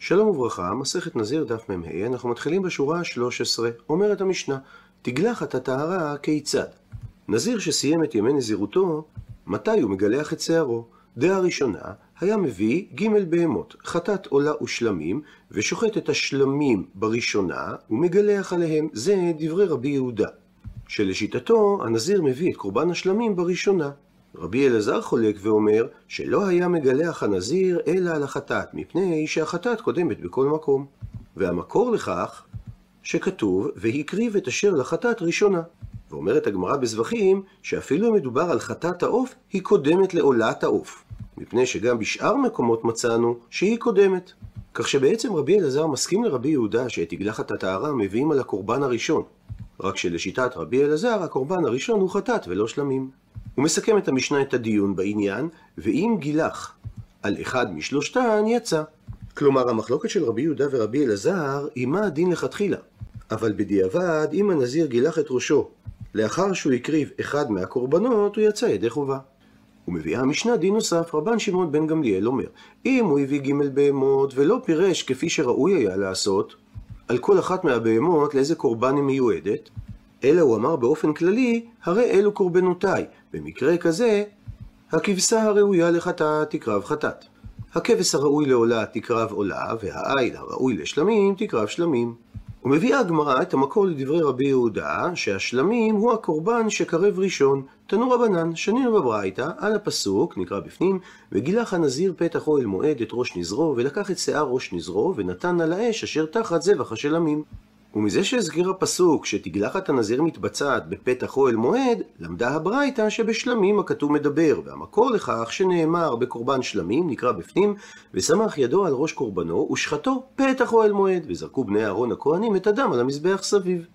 שלום וברכה, מסכת נזיר דף מ"ה, אנחנו מתחילים בשורה ה-13, אומרת המשנה, תגלחת הטהרה כיצד? נזיר שסיים את ימי נזירותו, מתי הוא מגלח את שערו? דעה ראשונה, היה מביא ג' בהמות, חטאת עולה ושלמים, ושוחט את השלמים בראשונה, ומגלח עליהם. זה דברי רבי יהודה. שלשיטתו, הנזיר מביא את קורבן השלמים בראשונה. רבי אלעזר חולק ואומר שלא היה מגלח הנזיר אלא על החטאת, מפני שהחטאת קודמת בכל מקום. והמקור לכך שכתוב, והקריב את אשר לחטאת ראשונה. ואומרת הגמרא בזבחים, שאפילו אם מדובר על חטאת העוף, היא קודמת לעולת העוף. מפני שגם בשאר מקומות מצאנו שהיא קודמת. כך שבעצם רבי אלעזר מסכים לרבי יהודה שאת תגלחת הטהרה מביאים על הקורבן הראשון. רק שלשיטת רבי אלעזר, הקורבן הראשון הוא חטאת ולא שלמים. את המשנה את הדיון בעניין, ואם גילח על אחד משלושתן, יצא. כלומר, המחלוקת של רבי יהודה ורבי אלעזר היא מה הדין לכתחילה. אבל בדיעבד, אם הנזיר גילח את ראשו לאחר שהוא הקריב אחד מהקורבנות, הוא יצא ידי חובה. ומביאה המשנה דין נוסף, רבן שמעון בן גמליאל אומר, אם הוא הביא ג' בהמות ולא פירש כפי שראוי היה לעשות, על כל אחת מהבהמות לאיזה קורבן היא מיועדת, אלא הוא אמר באופן כללי, הרי אלו קורבנותיי. במקרה כזה, הכבשה הראויה לחטאת תקרב חטאת. הכבש הראוי לעולה תקרב עולה, והעיל הראוי לשלמים תקרב שלמים. ומביאה הגמרא את המקור לדברי רבי יהודה, שהשלמים הוא הקורבן שקרב ראשון. תנו רבנן, שנינו בברייתא, על הפסוק, נקרא בפנים, וגילח הנזיר פתח אוהל מועד את ראש נזרו, ולקח את שיער ראש נזרו, ונתן על האש אשר תחת זבח השלמים. ומזה שהזכיר הפסוק שתגלחת הנזיר מתבצעת בפתח אוהל מועד, למדה הברייתא שבשלמים הכתוב מדבר, והמקור לכך שנאמר בקורבן שלמים, נקרא בפנים, ושמח ידו על ראש קורבנו, ושחטו פתח אוהל מועד, וזרקו בני אהרון הכהנים את הדם על המזבח סביב.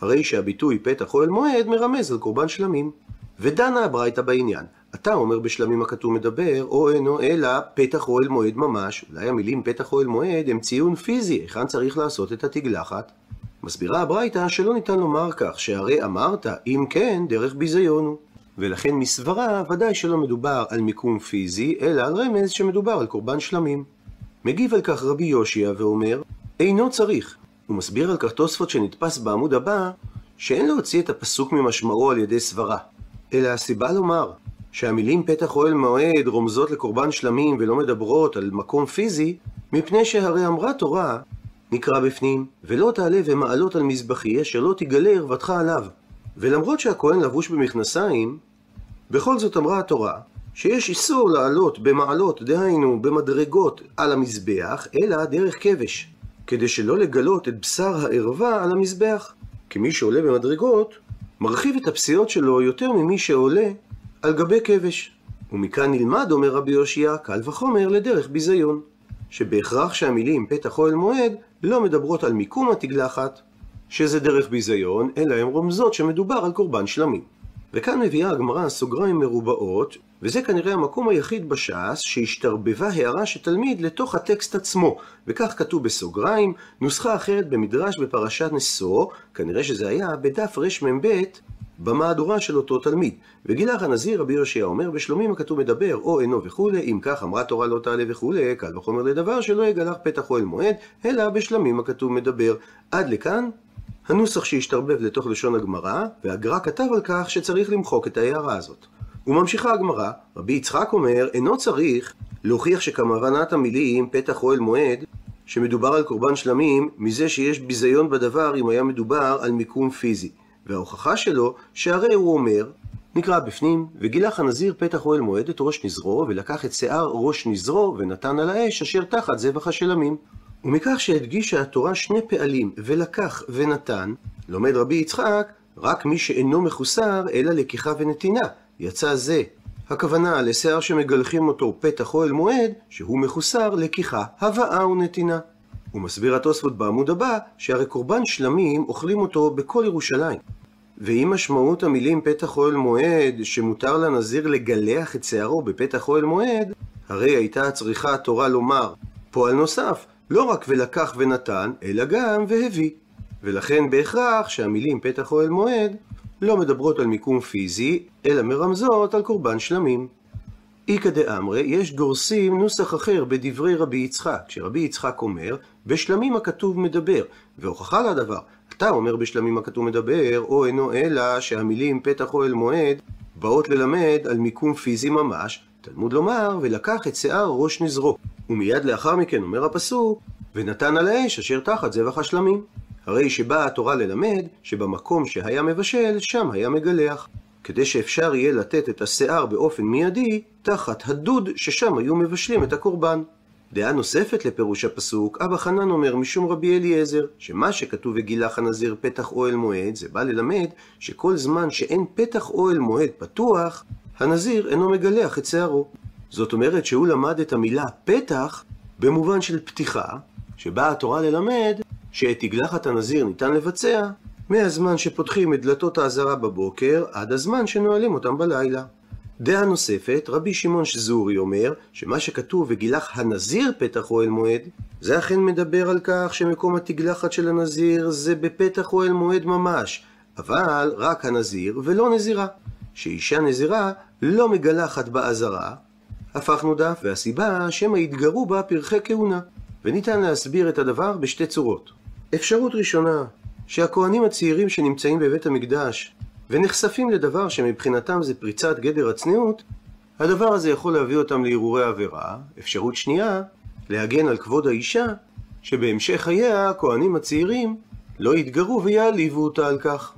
הרי שהביטוי פתח אוהל מועד מרמז על קורבן שלמים. ודנה הברייתא בעניין. אתה אומר בשלמים הכתוב מדבר, או אינו אלא פתח אוהל מועד ממש. אולי המילים פתח אוהל מועד הם ציון פיזי, היכן צריך לעשות את התגלחת? מסבירה הברייתא שלא ניתן לומר כך, שהרי אמרת, אם כן, דרך ביזיון הוא. ולכן מסברה ודאי שלא מדובר על מיקום פיזי, אלא על רמז שמדובר על קורבן שלמים. מגיב על כך רבי יושיע ואומר, אינו צריך. הוא מסביר על כך תוספות שנתפס בעמוד הבא, שאין להוציא את הפסוק ממשמעו על ידי סברה. אלא הסיבה לומר שהמילים פתח אוהל מועד רומזות לקורבן שלמים ולא מדברות על מקום פיזי, מפני שהרי אמרה תורה נקרא בפנים, ולא תעלה ומעלות על מזבחי, אשר לא תגלה ערוותך עליו. ולמרות שהכהן לבוש במכנסיים, בכל זאת אמרה התורה, שיש איסור לעלות במעלות, דהיינו במדרגות, על המזבח, אלא דרך כבש, כדי שלא לגלות את בשר הערווה על המזבח. כי מי שעולה במדרגות, מרחיב את הפסיעות שלו יותר ממי שעולה על גבי כבש. ומכאן נלמד, אומר רבי יושיע, קל וחומר לדרך ביזיון. שבהכרח שהמילים פתח אוהל מועד לא מדברות על מיקום התגלחת, שזה דרך ביזיון, אלא הן רומזות שמדובר על קורבן שלמים. וכאן מביאה הגמרא סוגריים מרובעות, וזה כנראה המקום היחיד בש"ס שהשתרבבה הערה של תלמיד לתוך הטקסט עצמו, וכך כתוב בסוגריים, נוסחה אחרת במדרש בפרשת נשוא, כנראה שזה היה בדף רמ"ב במהדורה של אותו תלמיד. וגילח הנזיר רבי יושע אומר, בשלומים הכתוב מדבר, או אינו וכולי, אם כך אמרה תורה לא תעלה וכולי, קל וחומר לדבר שלא יגלח פתח אוהל מועד, אלא בשלמים הכתוב מדבר. עד לכאן, הנוסח שהשתרבב לתוך לשון הגמרא, והגר"א כתב על כך שצריך למחוק את ההערה הזאת. וממשיכה הגמרא, רבי יצחק אומר, אינו צריך להוכיח שכמבנת המילים פתח אוהל מועד, שמדובר על קורבן שלמים, מזה שיש ביזיון בדבר אם היה מדובר על מיקום פיזי. וההוכחה שלו, שהרי הוא אומר, נקרא בפנים, וגילח הנזיר פתח אוהל מועד את ראש נזרו, ולקח את שיער ראש נזרו, ונתן על האש אשר תחת זבח השלמים. ומכך שהדגישה התורה שני פעלים, ולקח ונתן, לומד רבי יצחק, רק מי שאינו מחוסר, אלא לקיחה ונתינה. יצא זה. הכוונה לשיער שמגלחים אותו פתח אוהל מועד, שהוא מחוסר לקיחה, הבאה ונתינה. הוא מסביר התוספות בעמוד הבא, שהרי קורבן שלמים אוכלים אותו בכל ירושלים. ואם משמעות המילים פתח אוהל מועד, שמותר לנזיר לגלח את שערו בפתח אוהל מועד, הרי הייתה צריכה התורה לומר פועל נוסף, לא רק ולקח ונתן, אלא גם והביא. ולכן בהכרח שהמילים פתח אוהל מועד לא מדברות על מיקום פיזי, אלא מרמזות על קורבן שלמים. איכא דאמרי, יש גורסים נוסח אחר בדברי רבי יצחק, שרבי יצחק אומר, בשלמים הכתוב מדבר, והוכחה לדבר, אתה אומר בשלמים הכתוב מדבר, או אינו אלא שהמילים פתח אוהל מועד באות ללמד על מיקום פיזי ממש, תלמוד לומר, ולקח את שיער ראש נזרו. ומיד לאחר מכן אומר הפסוק, ונתן על האש אשר תחת זבח השלמים. הרי שבאה התורה ללמד שבמקום שהיה מבשל, שם היה מגלח. כדי שאפשר יהיה לתת את השיער באופן מיידי, תחת הדוד ששם היו מבשלים את הקורבן. דעה נוספת לפירוש הפסוק, אבא חנן אומר משום רבי אליעזר, שמה שכתוב וגילח הנזיר פתח אוהל מועד, זה בא ללמד שכל זמן שאין פתח אוהל מועד פתוח, הנזיר אינו מגלח את שערו. זאת אומרת שהוא למד את המילה פתח במובן של פתיחה, שבאה התורה ללמד שאת תגלחת הנזיר ניתן לבצע מהזמן שפותחים את דלתות האזהרה בבוקר עד הזמן שנועלים אותם בלילה. דעה נוספת, רבי שמעון שזורי אומר שמה שכתוב וגילח הנזיר פתח אוהל מועד, זה אכן מדבר על כך שמקום התגלחת של הנזיר זה בפתח אוהל מועד ממש, אבל רק הנזיר ולא נזירה. שאישה נזירה לא מגלחת באזהרה, הפכנו דף, והסיבה שמא יתגרו בה פרחי כהונה. וניתן להסביר את הדבר בשתי צורות. אפשרות ראשונה, שהכהנים הצעירים שנמצאים בבית המקדש ונחשפים לדבר שמבחינתם זה פריצת גדר הצניעות, הדבר הזה יכול להביא אותם להרהורי עבירה. אפשרות שנייה, להגן על כבוד האישה, שבהמשך חייה הכהנים הצעירים לא יתגרו ויעליבו אותה על כך.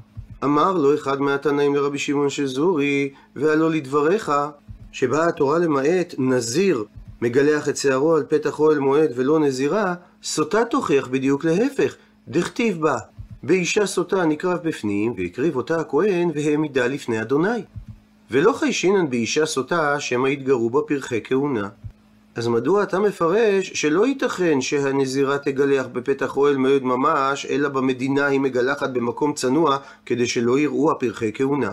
אמר לו אחד מהתנאים לרבי שמעון שזורי, והלא לדבריך, שבאה התורה למעט נזיר מגלח את שערו על פתח אוהל מועד ולא נזירה, סוטה תוכיח בדיוק להפך, דכתיב בה, באישה סוטה נקרב בפנים, והקריב אותה הכהן והעמידה לפני אדוני. ולא חיישינן באישה סוטה שמא יתגרו בה פרחי כהונה. אז מדוע אתה מפרש שלא ייתכן שהנזירה תגלח בפתח אוהל מועד ממש, אלא במדינה היא מגלחת במקום צנוע, כדי שלא יראו הפרחי כהונה?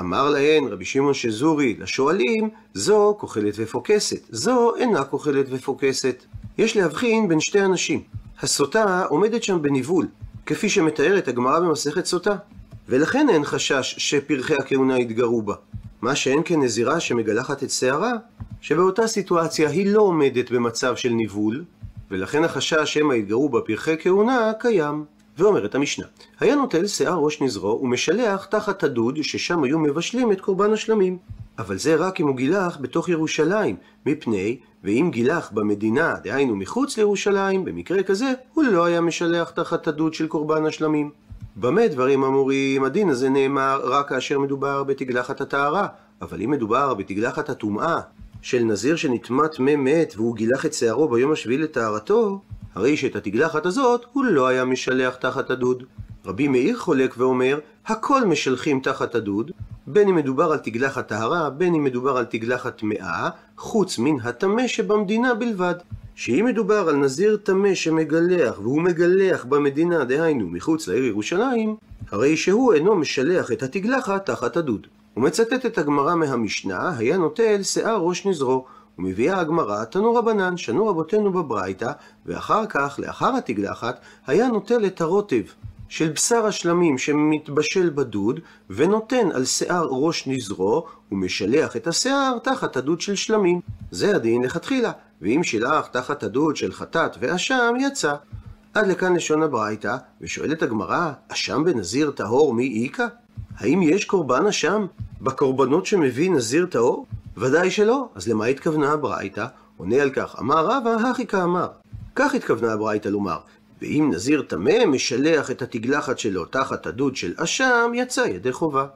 אמר להן רבי שמעון שזורי לשואלים, זו כוחלת ופוקסת, זו אינה כוחלת ופוקסת. יש להבחין בין שתי אנשים. הסוטה עומדת שם בניבול, כפי שמתארת הגמרא במסכת סוטה, ולכן אין חשש שפרחי הכהונה יתגרו בה. מה שאין כנזירה שמגלחת את שערה, שבאותה סיטואציה היא לא עומדת במצב של ניבול, ולכן החשש שמא יתגרו בה פרחי כהונה קיים. ואומרת המשנה, היה נוטל שיער ראש נזרו ומשלח תחת הדוד ששם היו מבשלים את קורבן השלמים. אבל זה רק אם הוא גילח בתוך ירושלים, מפני ואם גילח במדינה, דהיינו מחוץ לירושלים, במקרה כזה, הוא לא היה משלח תחת הדוד של קורבן השלמים. במה דברים אמורים? הדין הזה נאמר רק כאשר מדובר בתגלחת הטהרה, אבל אם מדובר בתגלחת הטומאה של נזיר שנטמא טמא מת והוא גילח את שערו ביום השביעי לטהרתו, הרי שאת התגלחת הזאת הוא לא היה משלח תחת הדוד. רבי מאיר חולק ואומר, הכל משלחים תחת הדוד, בין אם מדובר על תגלחת טהרה, בין אם מדובר על תגלחת טמאה, חוץ מן הטמא שבמדינה בלבד. שאם מדובר על נזיר טמא שמגלח, והוא מגלח במדינה, דהיינו מחוץ לעיר ירושלים, הרי שהוא אינו משלח את התגלחת תחת הדוד. הוא מצטט את הגמרא מהמשנה, היה נוטל שיער ראש נזרו. ומביאה הגמרא, תנו רבנן, שנו רבותינו בברייתא, ואחר כך, לאחר התגלחת, היה נוטל את הרוטב של בשר השלמים שמתבשל בדוד, ונותן על שיער ראש נזרו, ומשלח את השיער תחת הדוד של שלמים. זה הדין לכתחילה, ואם שילח תחת הדוד של חטאת ואשם, יצא. עד לכאן לשון הברייתא, ושואלת הגמרא, אשם בנזיר טהור מי איכא? האם יש קורבן אשם בקורבנות שמביא נזיר טהור? ודאי שלא, אז למה התכוונה הברייתא? עונה על כך, אמר רבא, הכי כאמר. כך התכוונה הברייתא לומר, ואם נזיר טמא משלח את התגלחת שלו תחת הדוד של אשם, יצא ידי חובה.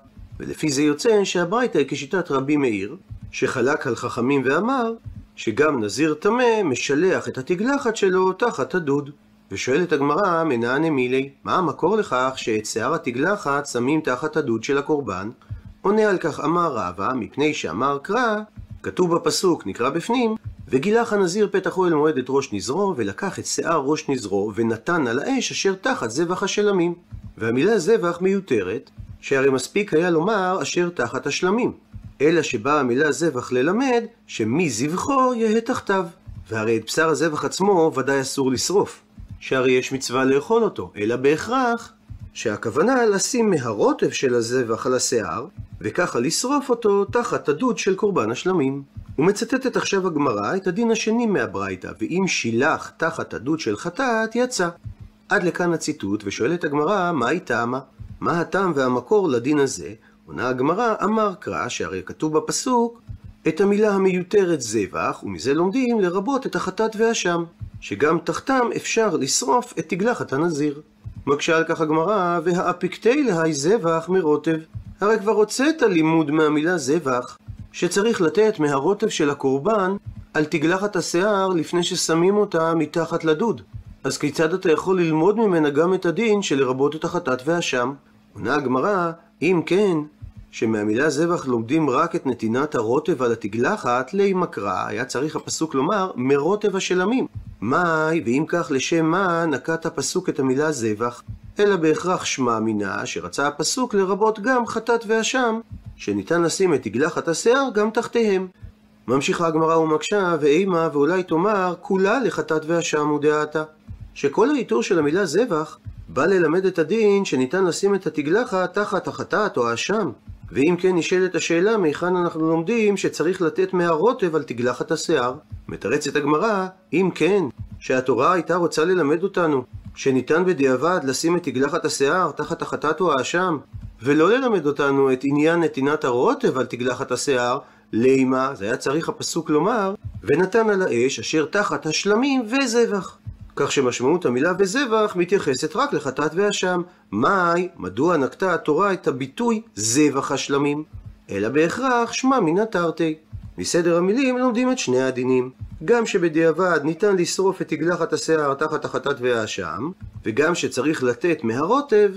ולפי זה יוצא שהברייתא היא כשיטת רבי מאיר, שחלק על חכמים ואמר, שגם נזיר טמא משלח את התגלחת שלו תחת הדוד. ושואלת הגמרא, מנענה מילי, מה המקור לכך שאת שיער התגלחת שמים תחת הדוד של הקורבן? עונה על כך אמר רבא, מפני שאמר קרא, כתוב בפסוק, נקרא בפנים, וגילח הנזיר פתח אוהל מועד את ראש נזרו, ולקח את שיער ראש נזרו, ונתן על האש אשר תחת זבח השלמים. והמילה זבח מיותרת, שהרי מספיק היה לומר אשר תחת השלמים. אלא שבאה המילה זבח ללמד, שמזבחו יהא תחתיו. והרי את בשר הזבח עצמו ודאי אסור לשרוף, שהרי יש מצווה לאכול אותו, אלא בהכרח שהכוונה לשים מהרוטב של הזבח על השיער, וככה לשרוף אותו תחת הדוד של קורבן השלמים. ומצטטת עכשיו הגמרא את הדין השני מהברייתא, ואם שילח תחת הדוד של חטאת, יצא. עד לכאן הציטוט, ושואלת הגמרא, מהי טעמה? מה הטעם והמקור לדין הזה? עונה הגמרא, אמר קרא, שהרי כתוב בפסוק, את המילה המיותרת זבח, ומזה לומדים לרבות את החטאת והאשם, שגם תחתם אפשר לשרוף את תגלחת הנזיר. מקשה על כך הגמרא, והאפיקטי להי זבח מרוטב. הרי כבר הוצאת לימוד מהמילה זבח, שצריך לתת מהרוטב של הקורבן על תגלחת השיער לפני ששמים אותה מתחת לדוד. אז כיצד אתה יכול ללמוד ממנה גם את הדין של לרבות את החטאת והאשם? עונה הגמרא, אם כן, שמהמילה זבח לומדים רק את נתינת הרוטב על התגלחת, לי מקרא, היה צריך הפסוק לומר, מרוטב השלמים. מאי, ואם כך לשם מה נקט הפסוק את המילה זבח, אלא בהכרח שמע מינה, שרצה הפסוק לרבות גם חטאת ואשם, שניתן לשים את תגלחת השיער גם תחתיהם. ממשיכה הגמרא ומקשה, ואימה, ואולי תאמר, כולה לחטאת ואשם ודעתה. שכל העיטור של המילה זבח בא ללמד את הדין שניתן לשים את התגלחת תחת החטאת או האשם. ואם כן נשאלת השאלה מהיכן אנחנו לומדים שצריך לתת מהרוטב על תגלחת השיער. מתרצת הגמרא, אם כן, שהתורה הייתה רוצה ללמד אותנו שניתן בדיעבד לשים את תגלחת השיער תחת החטאת או האשם, ולא ללמד אותנו את עניין נתינת הרוטב על תגלחת השיער, לימה, זה היה צריך הפסוק לומר, ונתן על האש אשר תחת השלמים וזבח. כך שמשמעות המילה וזבח מתייחסת רק לחטאת ואשם. מאי, מדוע נקטה התורה את הביטוי זבח השלמים? אלא בהכרח שמע מן התרתי. מסדר המילים לומדים את שני הדינים. גם שבדיעבד ניתן לשרוף את תגלחת השיער תחת החטאת והאשם, וגם שצריך לתת מהרוטב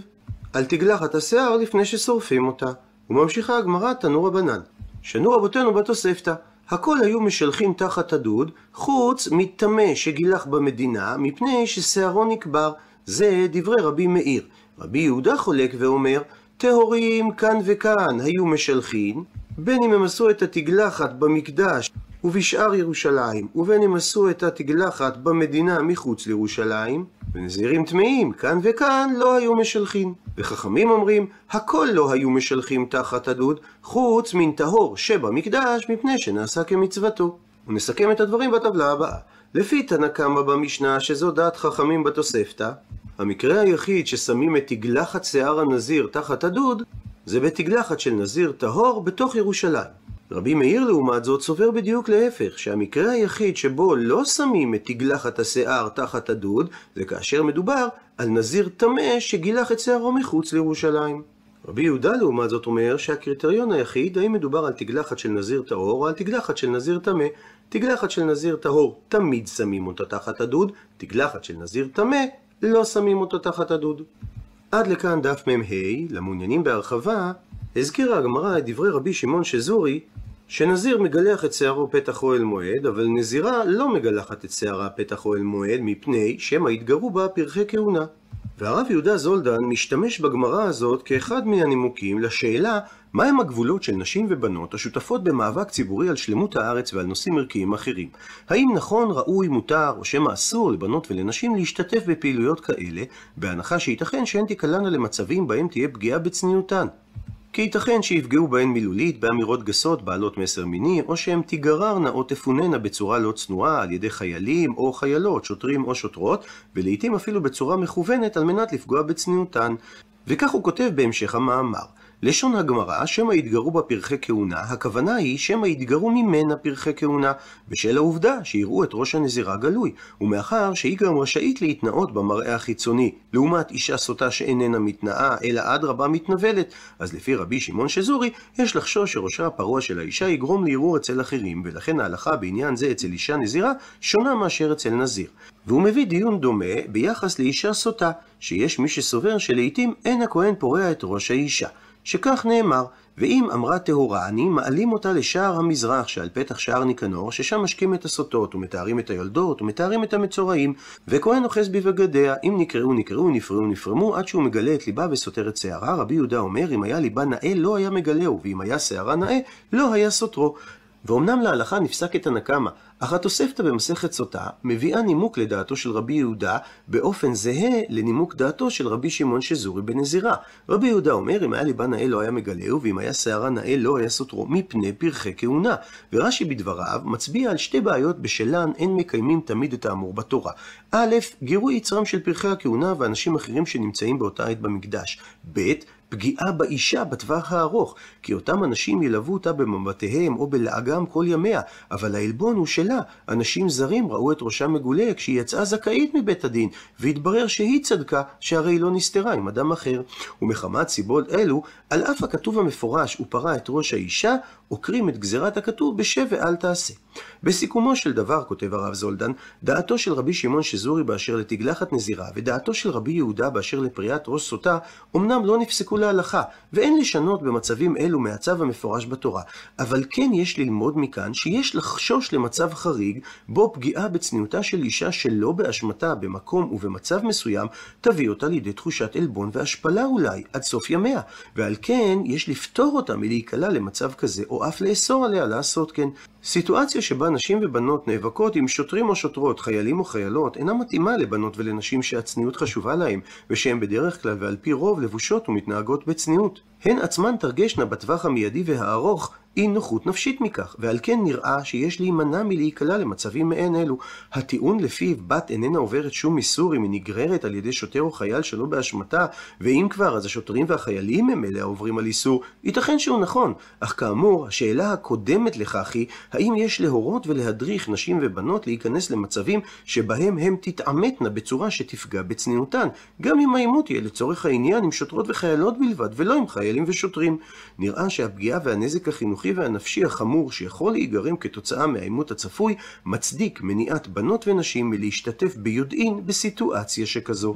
על תגלחת השיער לפני ששורפים אותה. וממשיכה הגמרא תנו רבנן. שנו רבותינו בתוספתא. הכל היו משלחים תחת הדוד, חוץ מטמא שגילח במדינה, מפני ששערו נקבר. זה דברי רבי מאיר. רבי יהודה חולק ואומר, טהורים כאן וכאן היו משלחין, בין אם הם עשו את התגלחת במקדש ובשאר ירושלים, ובין אם עשו את התגלחת במדינה מחוץ לירושלים, ונזירים טמאים כאן וכאן לא היו משלחין. וחכמים אומרים, הכל לא היו משלחים תחת הדוד, חוץ מן טהור שבמקדש, מפני שנעשה כמצוותו. ונסכם את הדברים בטבלה הבאה. לפי תנא קמא במשנה, שזו דעת חכמים בתוספתא, המקרה היחיד ששמים את תגלחת שיער הנזיר תחת הדוד, זה בתגלחת של נזיר טהור בתוך ירושלים. רבי מאיר לעומת זאת סובר בדיוק להפך, שהמקרה היחיד שבו לא שמים את תגלחת השיער תחת הדוד, זה כאשר מדובר על נזיר טמא שגילח את שיערו מחוץ לירושלים. רבי יהודה לעומת זאת אומר שהקריטריון היחיד האם מדובר על תגלחת של נזיר טהור או על תגלחת של נזיר טמא. תגלחת של נזיר טהור תמיד שמים אותה תחת הדוד, תגלחת של נזיר טמא לא שמים אותו תחת הדוד. עד לכאן דף מ"ה, למעוניינים בהרחבה, הזכירה הגמרא את דברי רבי שמעון שזורי שנזיר מגלח את שערו פתח אוהל מועד, אבל נזירה לא מגלחת את שערה פתח אוהל מועד, מפני שמא יתגרו בה פרחי כהונה. והרב יהודה זולדן משתמש בגמרא הזאת כאחד מן הנימוקים לשאלה מהם הגבולות של נשים ובנות השותפות במאבק ציבורי על שלמות הארץ ועל נושאים ערכיים אחרים. האם נכון, ראוי, מותר, או שמא אסור לבנות ולנשים להשתתף בפעילויות כאלה, בהנחה שייתכן שהן תיקלענה למצבים בהם תהיה פגיעה בצניעותן. כי ייתכן שיפגעו בהן מילולית באמירות גסות בעלות מסר מיני, או שהן תיגררנה או תפוננה בצורה לא צנועה על ידי חיילים או חיילות, שוטרים או שוטרות, ולעיתים אפילו בצורה מכוונת על מנת לפגוע בצניעותן. וכך הוא כותב בהמשך המאמר. לשון הגמרא, שמא יתגרו בה פרחי כהונה, הכוונה היא שמא יתגרו ממנה פרחי כהונה, בשל העובדה שיראו את ראש הנזירה גלוי, ומאחר שהיא גם רשאית להתנאות במראה החיצוני, לעומת אישה סוטה שאיננה מתנאה, אלא אדרבה מתנבלת, אז לפי רבי שמעון שזורי, יש לחשוש שראשה הפרוע של האישה יגרום לערעור אצל אחרים, ולכן ההלכה בעניין זה אצל אישה נזירה שונה מאשר אצל נזיר. והוא מביא דיון דומה ביחס לאישה סוטה, שיש מי שסובר שלעיתים אין הכהן פורע את ראש האישה. שכך נאמר, ואם אמרה טהורה אני, מעלים אותה לשער המזרח שעל פתח שער ניקנור, ששם משקים את הסוטות, ומתארים את היולדות, ומתארים את המצורעים, וכהן אוחז בבגדיה, אם נקראו נקראו, נפרעו נפרמו, עד שהוא מגלה את ליבה וסותר את שערה. רבי יהודה אומר, אם היה ליבה נאה, לא היה מגלהו, ואם היה שערה נאה, לא היה סותרו. ואומנם להלכה נפסק את הנקמה, אך התוספתא במסכת סוטה מביאה נימוק לדעתו של רבי יהודה באופן זהה לנימוק דעתו של רבי שמעון שזורי בנזירה. רבי יהודה אומר, אם היה ליבה נאה לא היה מגלהו, ואם היה שערה נאה לא היה סותרו, מפני פרחי כהונה. ורש"י בדבריו מצביע על שתי בעיות בשלן אין מקיימים תמיד את האמור בתורה. א', גירוי יצרם של פרחי הכהונה ואנשים אחרים שנמצאים באותה עת במקדש. ב', פגיעה באישה בטווח הארוך, כי אותם אנשים ילוו אותה במבטיהם או בלעגם כל ימיה, אבל העלבון הוא שלה. אנשים זרים ראו את ראשה מגולה כשהיא יצאה זכאית מבית הדין, והתברר שהיא צדקה, שהרי היא לא נסתרה עם אדם אחר. ומחמת סיבות אלו, על אף הכתוב המפורש ופרה את ראש האישה, עוקרים את גזירת הכתוב בשב ואל תעשה. בסיכומו של דבר, כותב הרב זולדן, דעתו של רבי שמעון שזורי באשר לתגלחת נזירה, ודעתו של רבי יהודה באשר לפריאת ראש סוטה, אמנם לא נפסקו להלכה, ואין לשנות במצבים אלו מהצו המפורש בתורה, אבל כן יש ללמוד מכאן שיש לחשוש למצב חריג, בו פגיעה בצניעותה של אישה שלא באשמתה במקום ובמצב מסוים, תביא אותה לידי תחושת עלבון והשפלה אולי, עד סוף ימיה, ועל כן יש לפטור אותה מלהיקלע למצב כזה, או אף לאסור עליה לעשות כן. סיטואציה שבה נשים ובנות נאבקות עם שוטרים או שוטרות, חיילים או חיילות, אינה מתאימה לבנות ולנשים שהצניעות חשובה להם, ושהן בדרך כלל ועל פי רוב לבושות ומתנהגות בצניעות. הן עצמן תרגשנה בטווח המיידי והארוך אי נוחות נפשית מכך, ועל כן נראה שיש להימנע מלהיקלע למצבים מעין אלו. הטיעון לפיו בת איננה עוברת שום איסור אם היא נגררת על ידי שוטר או חייל שלא באשמתה, ואם כבר, אז השוטרים והחיילים הם אלה העוברים על איסור, ייתכן שהוא נכון, אך כאמור, השאלה הקודמת לכך היא, האם יש להורות ולהדריך נשים ובנות להיכנס למצבים שבהם הם תתעמתנה בצורה שתפגע בצניעותן, גם אם העימות יהיה לצורך העניין עם שוטרות וחיילות בלבד, ולא עם חיילים ושוטרים. נראה שהפגיעה והנזק החינוכי החינוכי והנפשי החמור שיכול להיגרם כתוצאה מהעימות הצפוי, מצדיק מניעת בנות ונשים מלהשתתף ביודעין בסיטואציה שכזו.